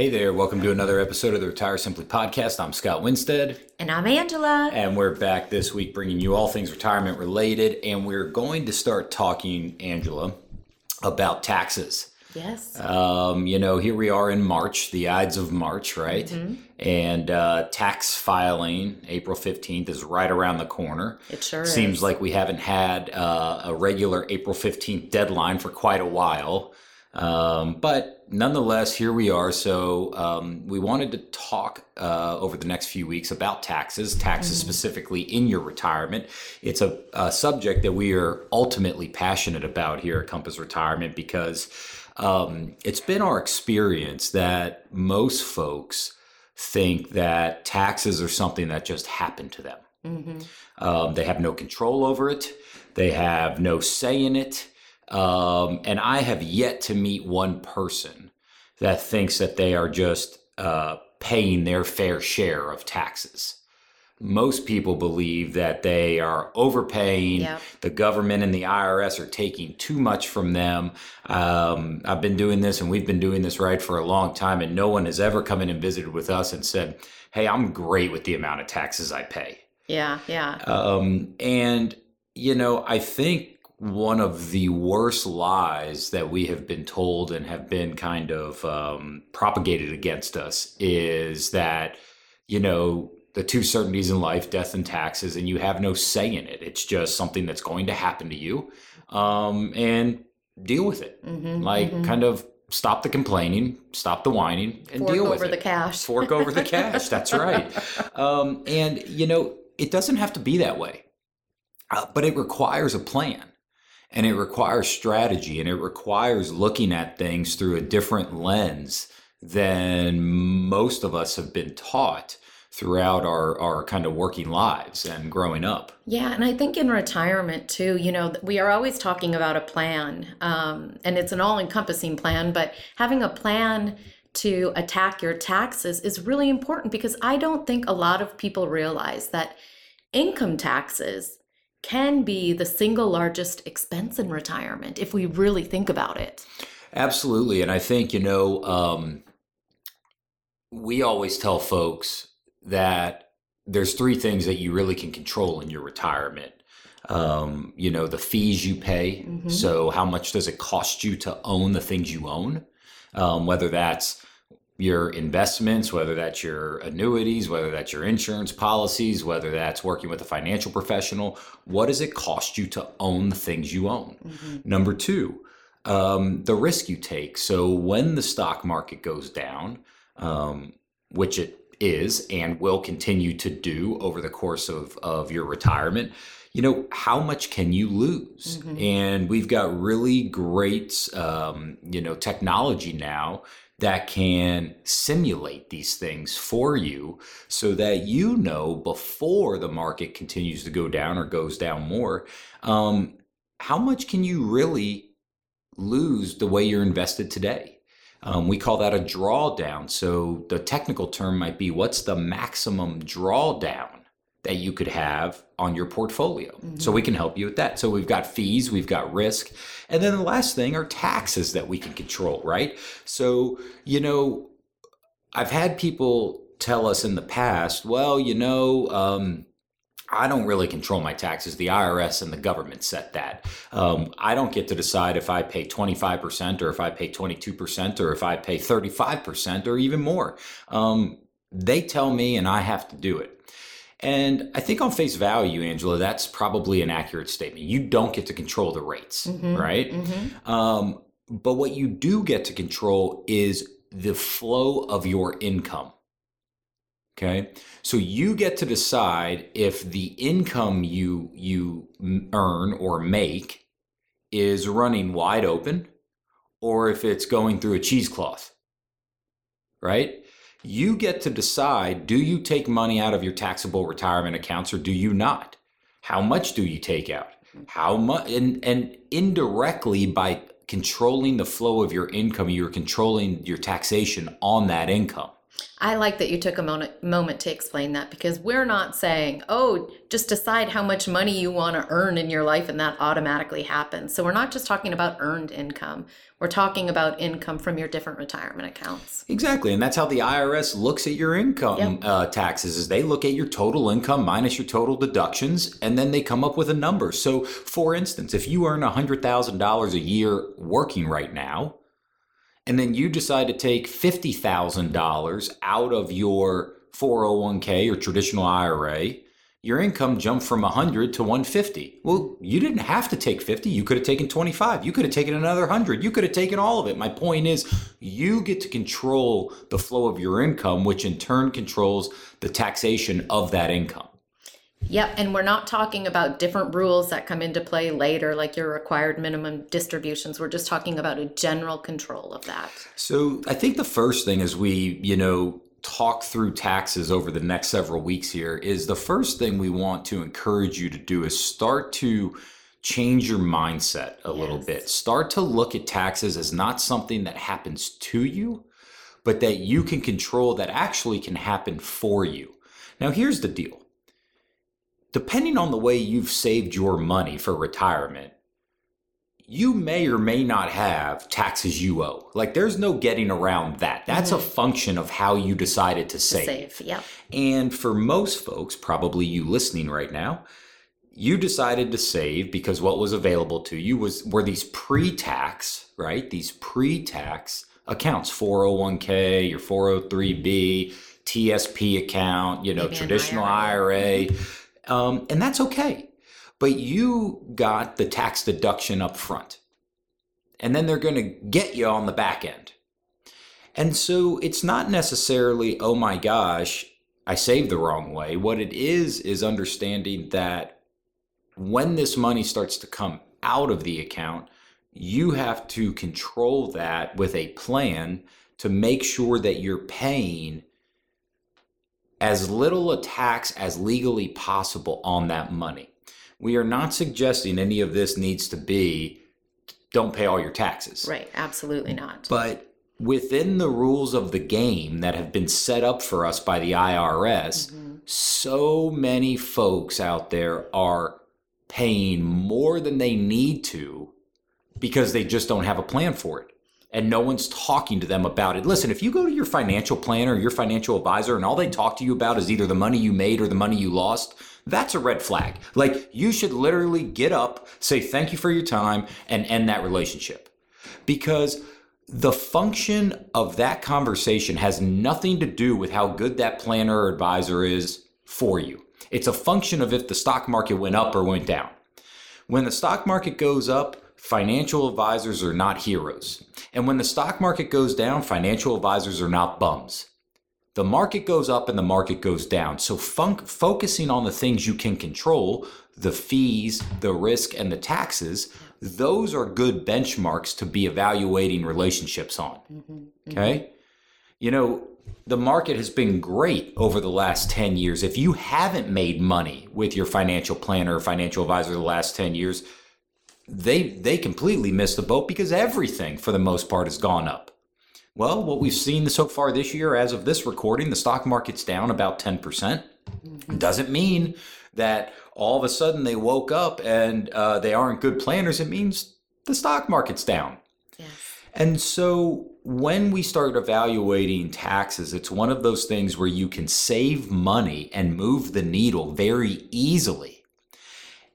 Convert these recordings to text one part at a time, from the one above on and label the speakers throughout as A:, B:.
A: Hey there, welcome to another episode of the Retire Simply podcast. I'm Scott Winstead.
B: And I'm Angela.
A: And we're back this week bringing you all things retirement related. And we're going to start talking, Angela, about taxes.
B: Yes.
A: Um, you know, here we are in March, the Ides of March, right? Mm-hmm. And uh, tax filing, April 15th, is right around the corner.
B: It sure
A: Seems
B: is.
A: like we haven't had uh, a regular April 15th deadline for quite a while. Um, but nonetheless, here we are. So um, we wanted to talk uh, over the next few weeks about taxes, taxes mm-hmm. specifically in your retirement. It's a, a, subject that we are ultimately passionate about here at Compass Retirement because um, it's been our experience that most folks think that taxes are something that just happened to them. Mm-hmm. Um, they have no control over it. They have no say in it. Um, and I have yet to meet one person that thinks that they are just uh, paying their fair share of taxes. Most people believe that they are overpaying. The government and the IRS are taking too much from them. Um, I've been doing this and we've been doing this right for a long time, and no one has ever come in and visited with us and said, Hey, I'm great with the amount of taxes I pay.
B: Yeah, yeah.
A: Um, and, you know, I think one of the worst lies that we have been told and have been kind of um, propagated against us is that, you know, the two certainties in life, death and taxes, and you have no say in it. It's just something that's going to happen to you. Um, and deal with it. Mm-hmm, like, mm-hmm. kind of stop the complaining, stop the whining, and
B: Fork
A: deal with it.
B: Fork over the cash.
A: Fork over the cash. That's right. Um, and, you know, it doesn't have to be that way, uh, but it requires a plan and it requires strategy and it requires looking at things through a different lens than most of us have been taught throughout our, our kind of working lives and growing up.
B: Yeah, and I think in retirement too, you know, we are always talking about a plan, um, and it's an all encompassing plan, but having a plan to attack your taxes is really important because I don't think a lot of people realize that income taxes can be the single largest expense in retirement if we really think about it.
A: Absolutely. And I think, you know, um, we always tell folks that there's three things that you really can control in your retirement. Um, you know, the fees you pay. Mm-hmm. So, how much does it cost you to own the things you own? Um, whether that's your investments, whether that's your annuities, whether that's your insurance policies, whether that's working with a financial professional, what does it cost you to own the things you own? Mm-hmm. Number two, um, the risk you take. So when the stock market goes down, um, which it is and will continue to do over the course of, of your retirement, you know, how much can you lose? Mm-hmm. And we've got really great, um, you know, technology now that can simulate these things for you so that you know before the market continues to go down or goes down more um, how much can you really lose the way you're invested today? Um, we call that a drawdown. So the technical term might be what's the maximum drawdown that you could have on your portfolio. Mm-hmm. So we can help you with that. So we've got fees, we've got risk. And then the last thing are taxes that we can control, right? So, you know, I've had people tell us in the past, well, you know, um, I don't really control my taxes. The IRS and the government set that. Um, I don't get to decide if I pay 25% or if I pay 22% or if I pay 35% or even more. Um, they tell me and I have to do it. And I think on face value, Angela, that's probably an accurate statement. You don't get to control the rates, mm-hmm, right? Mm-hmm. Um, but what you do get to control is the flow of your income. Okay. So you get to decide if the income you you earn or make is running wide open or if it's going through a cheesecloth. Right? You get to decide do you take money out of your taxable retirement accounts or do you not? How much do you take out? How much? And, and indirectly, by controlling the flow of your income, you're controlling your taxation on that income.
B: I like that you took a moment, moment to explain that because we're not saying, oh, just decide how much money you want to earn in your life and that automatically happens. So we're not just talking about earned income. We're talking about income from your different retirement accounts.
A: Exactly, and that's how the IRS looks at your income
B: Yep.
A: uh, taxes. Is they look at your total income minus your total deductions, and then they come up with a number. So, for instance, if you earn hundred thousand dollars a year working right now, and then you decide to take fifty thousand dollars out of your four hundred one k or traditional IRA, your income jumped from 100 to 150. Well, you didn't have to take 50. You could have taken 25. You could have taken another 100. You could have taken all of it. My point is, you get to control the flow of your income, which in turn controls the taxation of that income.
B: Yep, and we're not talking about different rules that come into play later, like your required minimum distributions. We're just talking about a general control of that.
A: So I think the first thing as we, you know, talk through taxes over the next several weeks here is the first thing we want to encourage you to do is start to change your mindset a little bit. Start to look at taxes as not something that happens to you, but that you can control that actually can happen for you. Now, here's the deal. Depending on the way you've saved your money for retirement, you may or may not have taxes you owe. Like there's no getting around that. That's a mm-hmm. function of how you decided to
B: To
A: save.
B: save. Yep.
A: And for most folks, probably you listening right now, you decided to save because what was available to you was were these pre-tax, right? These pre-tax accounts, 401k, your 403b, TSP account, you know,
B: Maybe
A: traditional
B: IRA.
A: IRA. Mm-hmm. Um, and that's okay. But you got the tax deduction up front. And then they're going to get you on the back end. And so it's not necessarily, oh my gosh, I saved the wrong way. What it is, is understanding that when this money starts to come out of the account, you have to control that with a plan to make sure that you're paying as little a tax as legally possible on that money. We are not suggesting any of this needs to be don't pay all your taxes.
B: Right. Absolutely not.
A: But within the rules of the game that have been set up for us by the IRS, mm-hmm. so many folks out there are paying more than they need to because they just don't have a plan for it. And no one's talking to them about it. Listen, if you go to your financial planner your financial advisor and all they talk to you about is either the money you made or the money you lost, that's a red flag. Like you should literally get up, say thank you for your time, and end that relationship because the function of that conversation has nothing to do with how good that planner or advisor is for you. It's a function of if the stock market went up or went down. When the stock market goes up, financial advisors are not heroes. And when the stock market goes down, financial advisors are not bums. The market goes up and the market goes down. So fun- focusing on the things you can control, the fees, the risk, and the taxes, those are good benchmarks to be evaluating relationships on. Mm-hmm, mm-hmm. Okay? You know, the market has been great over the last 10 years. If you haven't made money with your financial planner or financial advisor the last 10 years, they they completely missed the boat because everything for the most part has gone up. Well, what we've seen so far this year, as of this recording, the stock market's down about 10%. Doesn't mean that all of a sudden they woke up and uh, they aren't good planners. It means the stock market's down.
B: Yes.
A: And so when we start evaluating taxes, it's one of those things where you can save money and move the needle very easily.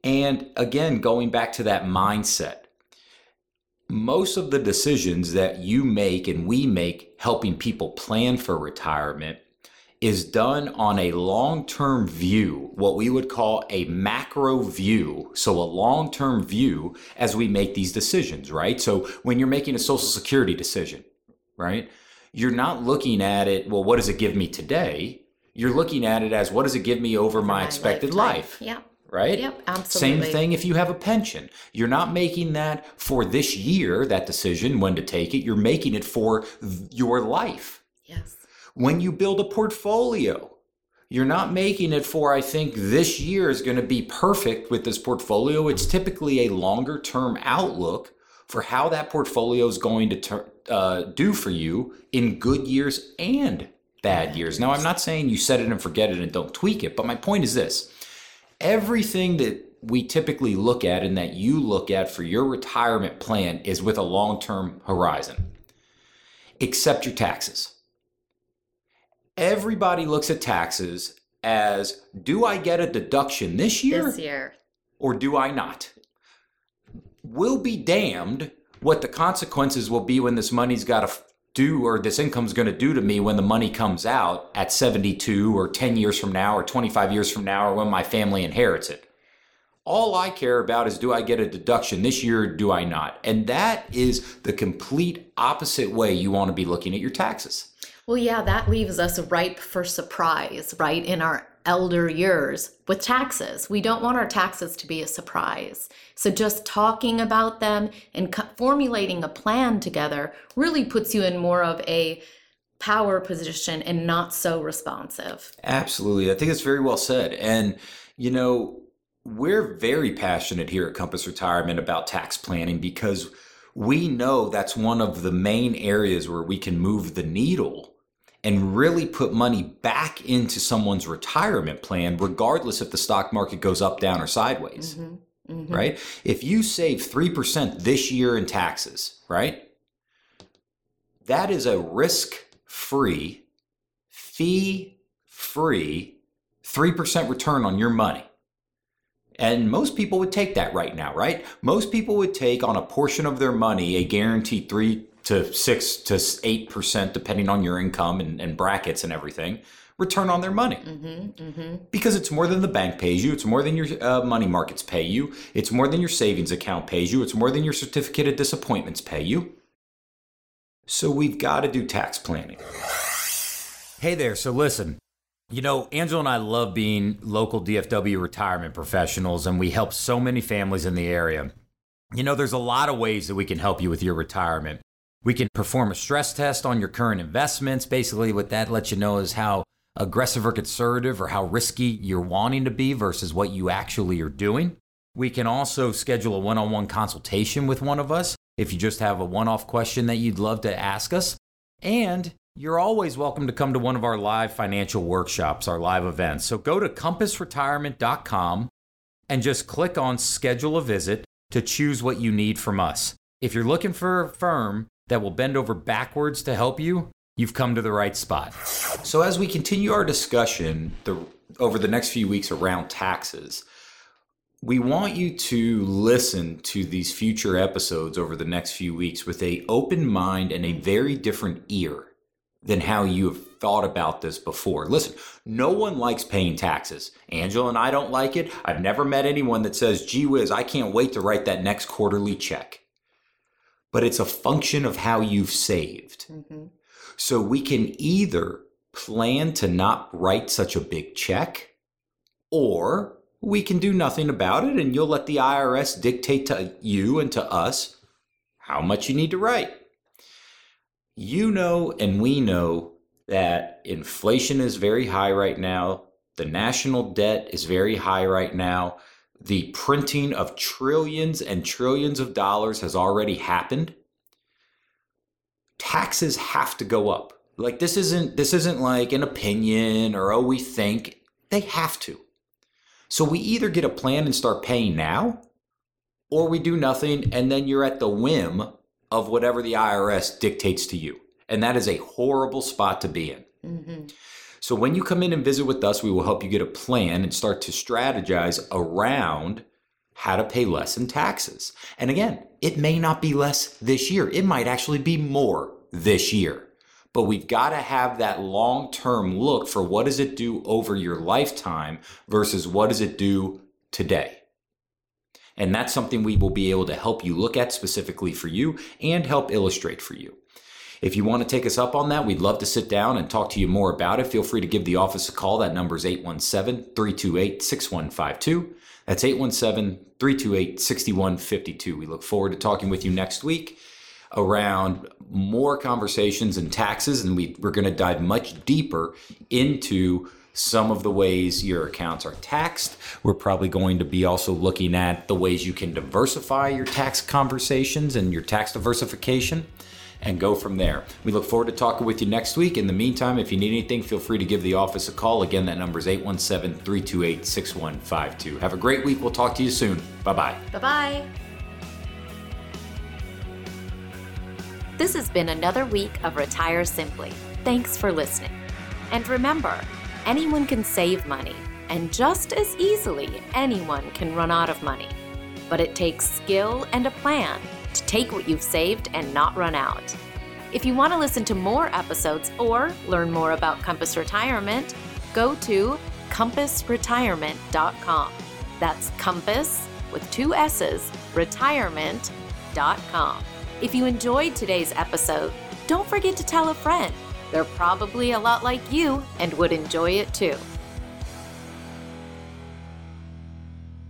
A: And again, going back to that mindset, most of the decisions that you make and we make helping people plan for retirement is done on a long term view, what we would call a macro view. So, a long term view as we make these decisions, right? So, when you're making a social security decision, right, you're not looking at it, well, what does it give me today? You're looking at it as what does it give me over my, expected
B: lifetime.
A: life,
B: Yep.
A: Right?
B: Yep. absolutely.
A: Same thing if you have a pension. You're not making that for this year, that decision, when to take it. You're making it for th- your life.
B: Yes.
A: When you build a portfolio, you're not making it for, I think this year is going to be perfect with this portfolio. It's typically a longer term outlook for how that portfolio is going to tur- uh, do for you in good years and bad years. Now, I'm not saying you set it and forget it and don't tweak it, but my point is this everything that we typically look at and that you look at for your retirement plan is with a long term horizon, except your taxes. Everybody looks at taxes as do I get a deduction this year?
B: This year.
A: Or do I not? We'll be damned what the consequences will be when this money's got to do or this income is going to do to me when the money comes out at 72 or 10 years from now or 25 years from now or when my family inherits it. All I care about is do I get a deduction this year or do I not? And that is the complete opposite way you want to be looking at your taxes.
B: Well, yeah, that leaves us ripe for surprise, right? In our elder years with taxes. We don't want our taxes to be a surprise. So just talking about them and formulating a plan together really puts you in more of a power position and not so responsive.
A: Absolutely. I think it's very well said. And, you know, we're very passionate here at Compass Retirement about tax planning because we know that's one of the main areas where we can move the needle and really put money back into someone's retirement plan, regardless if the stock market goes up, down, or sideways. Mm-hmm. Mm-hmm. Right? If you save 3% this year in taxes, right? That is a risk free, fee free 3% return on your money. And most people would take that right now, right? Most people would take on a portion of their money a guaranteed 3 to six to eight percent, depending on your income and, and, brackets and everything, return on their money. Mm-hmm, mm-hmm. Because it's more than the bank pays you. It's more than your uh, money markets pay you. It's more than your savings account pays you. It's more than your certificate of disappointments pay you. So we've got to do tax planning. Hey there. So listen. You know, Angela and I love being local DFW retirement professionals, and we help so many families in the area. You know, there's a lot of ways that we can help you with your retirement. We can perform a stress test on your current investments. Basically, what that lets you know is how aggressive or conservative or how risky you're wanting to be versus what you actually are doing. We can also schedule a one on one consultation with one of us if you just have a one off question that you'd love to ask us. And you're always welcome to come to one of our live financial workshops, our live events. So go to compassretirement.com and just click on schedule a visit to choose what you need from us. If you're looking for a firm that will bend over backwards to help you, you've come to the right spot. So, as we continue our discussion the, over the next few weeks around taxes, we want you to listen to these future episodes over the next few weeks with a open mind and a very different ear than how you have thought about this before. Listen, no one likes paying taxes. Angela and I don't like it. I've never met anyone that says, gee whiz, I can't wait to write that next quarterly check but it's a function of how you've saved. Mm-hmm. So we can either plan to not write such a big check, or we can do nothing about it and you'll let the IRS dictate to you and to us how much you need to write. You know, and we know that inflation is very high right now. The national debt is very high right now the printing of trillions and trillions of dollars has already happened taxes have to go up. Like this isn't this isn't like an opinion or oh we think. They have to. So we either get a plan and start paying now or we do nothing and then you're at the whim of whatever the IRS dictates to you. And that is a horrible spot to be in. Mm-hmm. So when you come in and visit with us, we will help you get a plan and start to strategize around how to pay less in taxes. And again, it may not be less this year. It might actually be more this year. But we've got to have that long term look for what does it do over your lifetime versus what does it do today. And that's something we will be able to help you look at specifically for you and help illustrate for you. If you want to take us up on that, we'd love to sit down and talk to you more about it. Feel free to give the office a call. That number is 817 328 6152. That's 817 328 6152. We look forward to talking with you next week around more conversations and taxes, and we, we're going to dive much deeper into some of the ways your accounts are taxed. We're probably going to be also looking at the ways you can diversify your tax conversations and your tax diversification. And go from there. We look forward to talking with you next week. In the meantime, if you need anything, feel free to give the office a call. Again, that number is 817 328 6152. Have a great week. We'll talk to you soon. Bye bye.
C: Bye bye.
B: This has been another week of Retire Simply. Thanks for listening. And remember, anyone can save money, and just as easily, anyone can run out of money. But it takes skill and a plan to take what you've saved and not run out. If you want to listen to more episodes or learn more about Compass Retirement, go to compassretirement.com. That's compass with two S's, retirement.com. If you enjoyed today's episode, don't forget to tell a friend. They're probably a lot like you and would enjoy it too.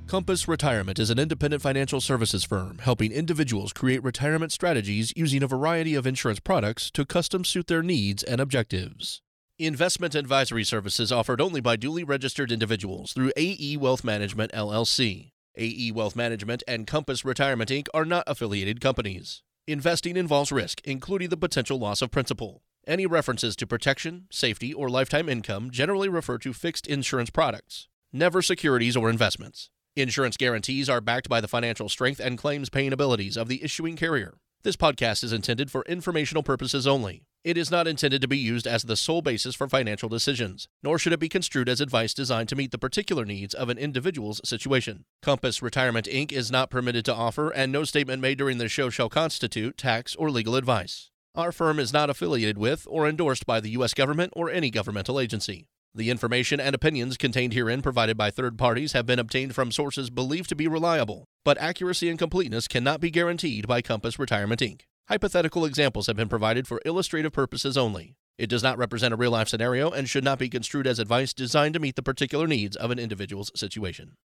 D: Compass Retirement is an independent financial services firm helping individuals create retirement strategies using a variety of insurance products to custom suit their needs and objectives. Investment advisory services offered only by duly registered individuals through AE Wealth Management LLC. AE Wealth Management and Compass Retirement Inc. are not affiliated companies. Investing involves risk, including the potential loss of principal. Any references to protection, safety, or lifetime income generally refer to fixed insurance products, never securities or investments. Insurance guarantees are backed by the financial strength and claims paying abilities of the issuing carrier. This podcast is intended for informational purposes only. It is not intended to be used as the sole basis for financial decisions, nor should it be construed as advice designed to meet the particular needs of an individual's situation. Compass Retirement Inc. is not permitted to offer, and no statement made during this show shall constitute tax or legal advice. Our firm is not affiliated with or endorsed by the U.S. government or any governmental agency. The information and opinions contained herein provided by third parties have been obtained from sources believed to be reliable, but accuracy and completeness cannot be guaranteed by Compass Retirement Inc. Hypothetical examples have been provided for illustrative purposes only. It does not represent a real life scenario and should not be construed as advice designed to meet the particular needs of an individual's situation.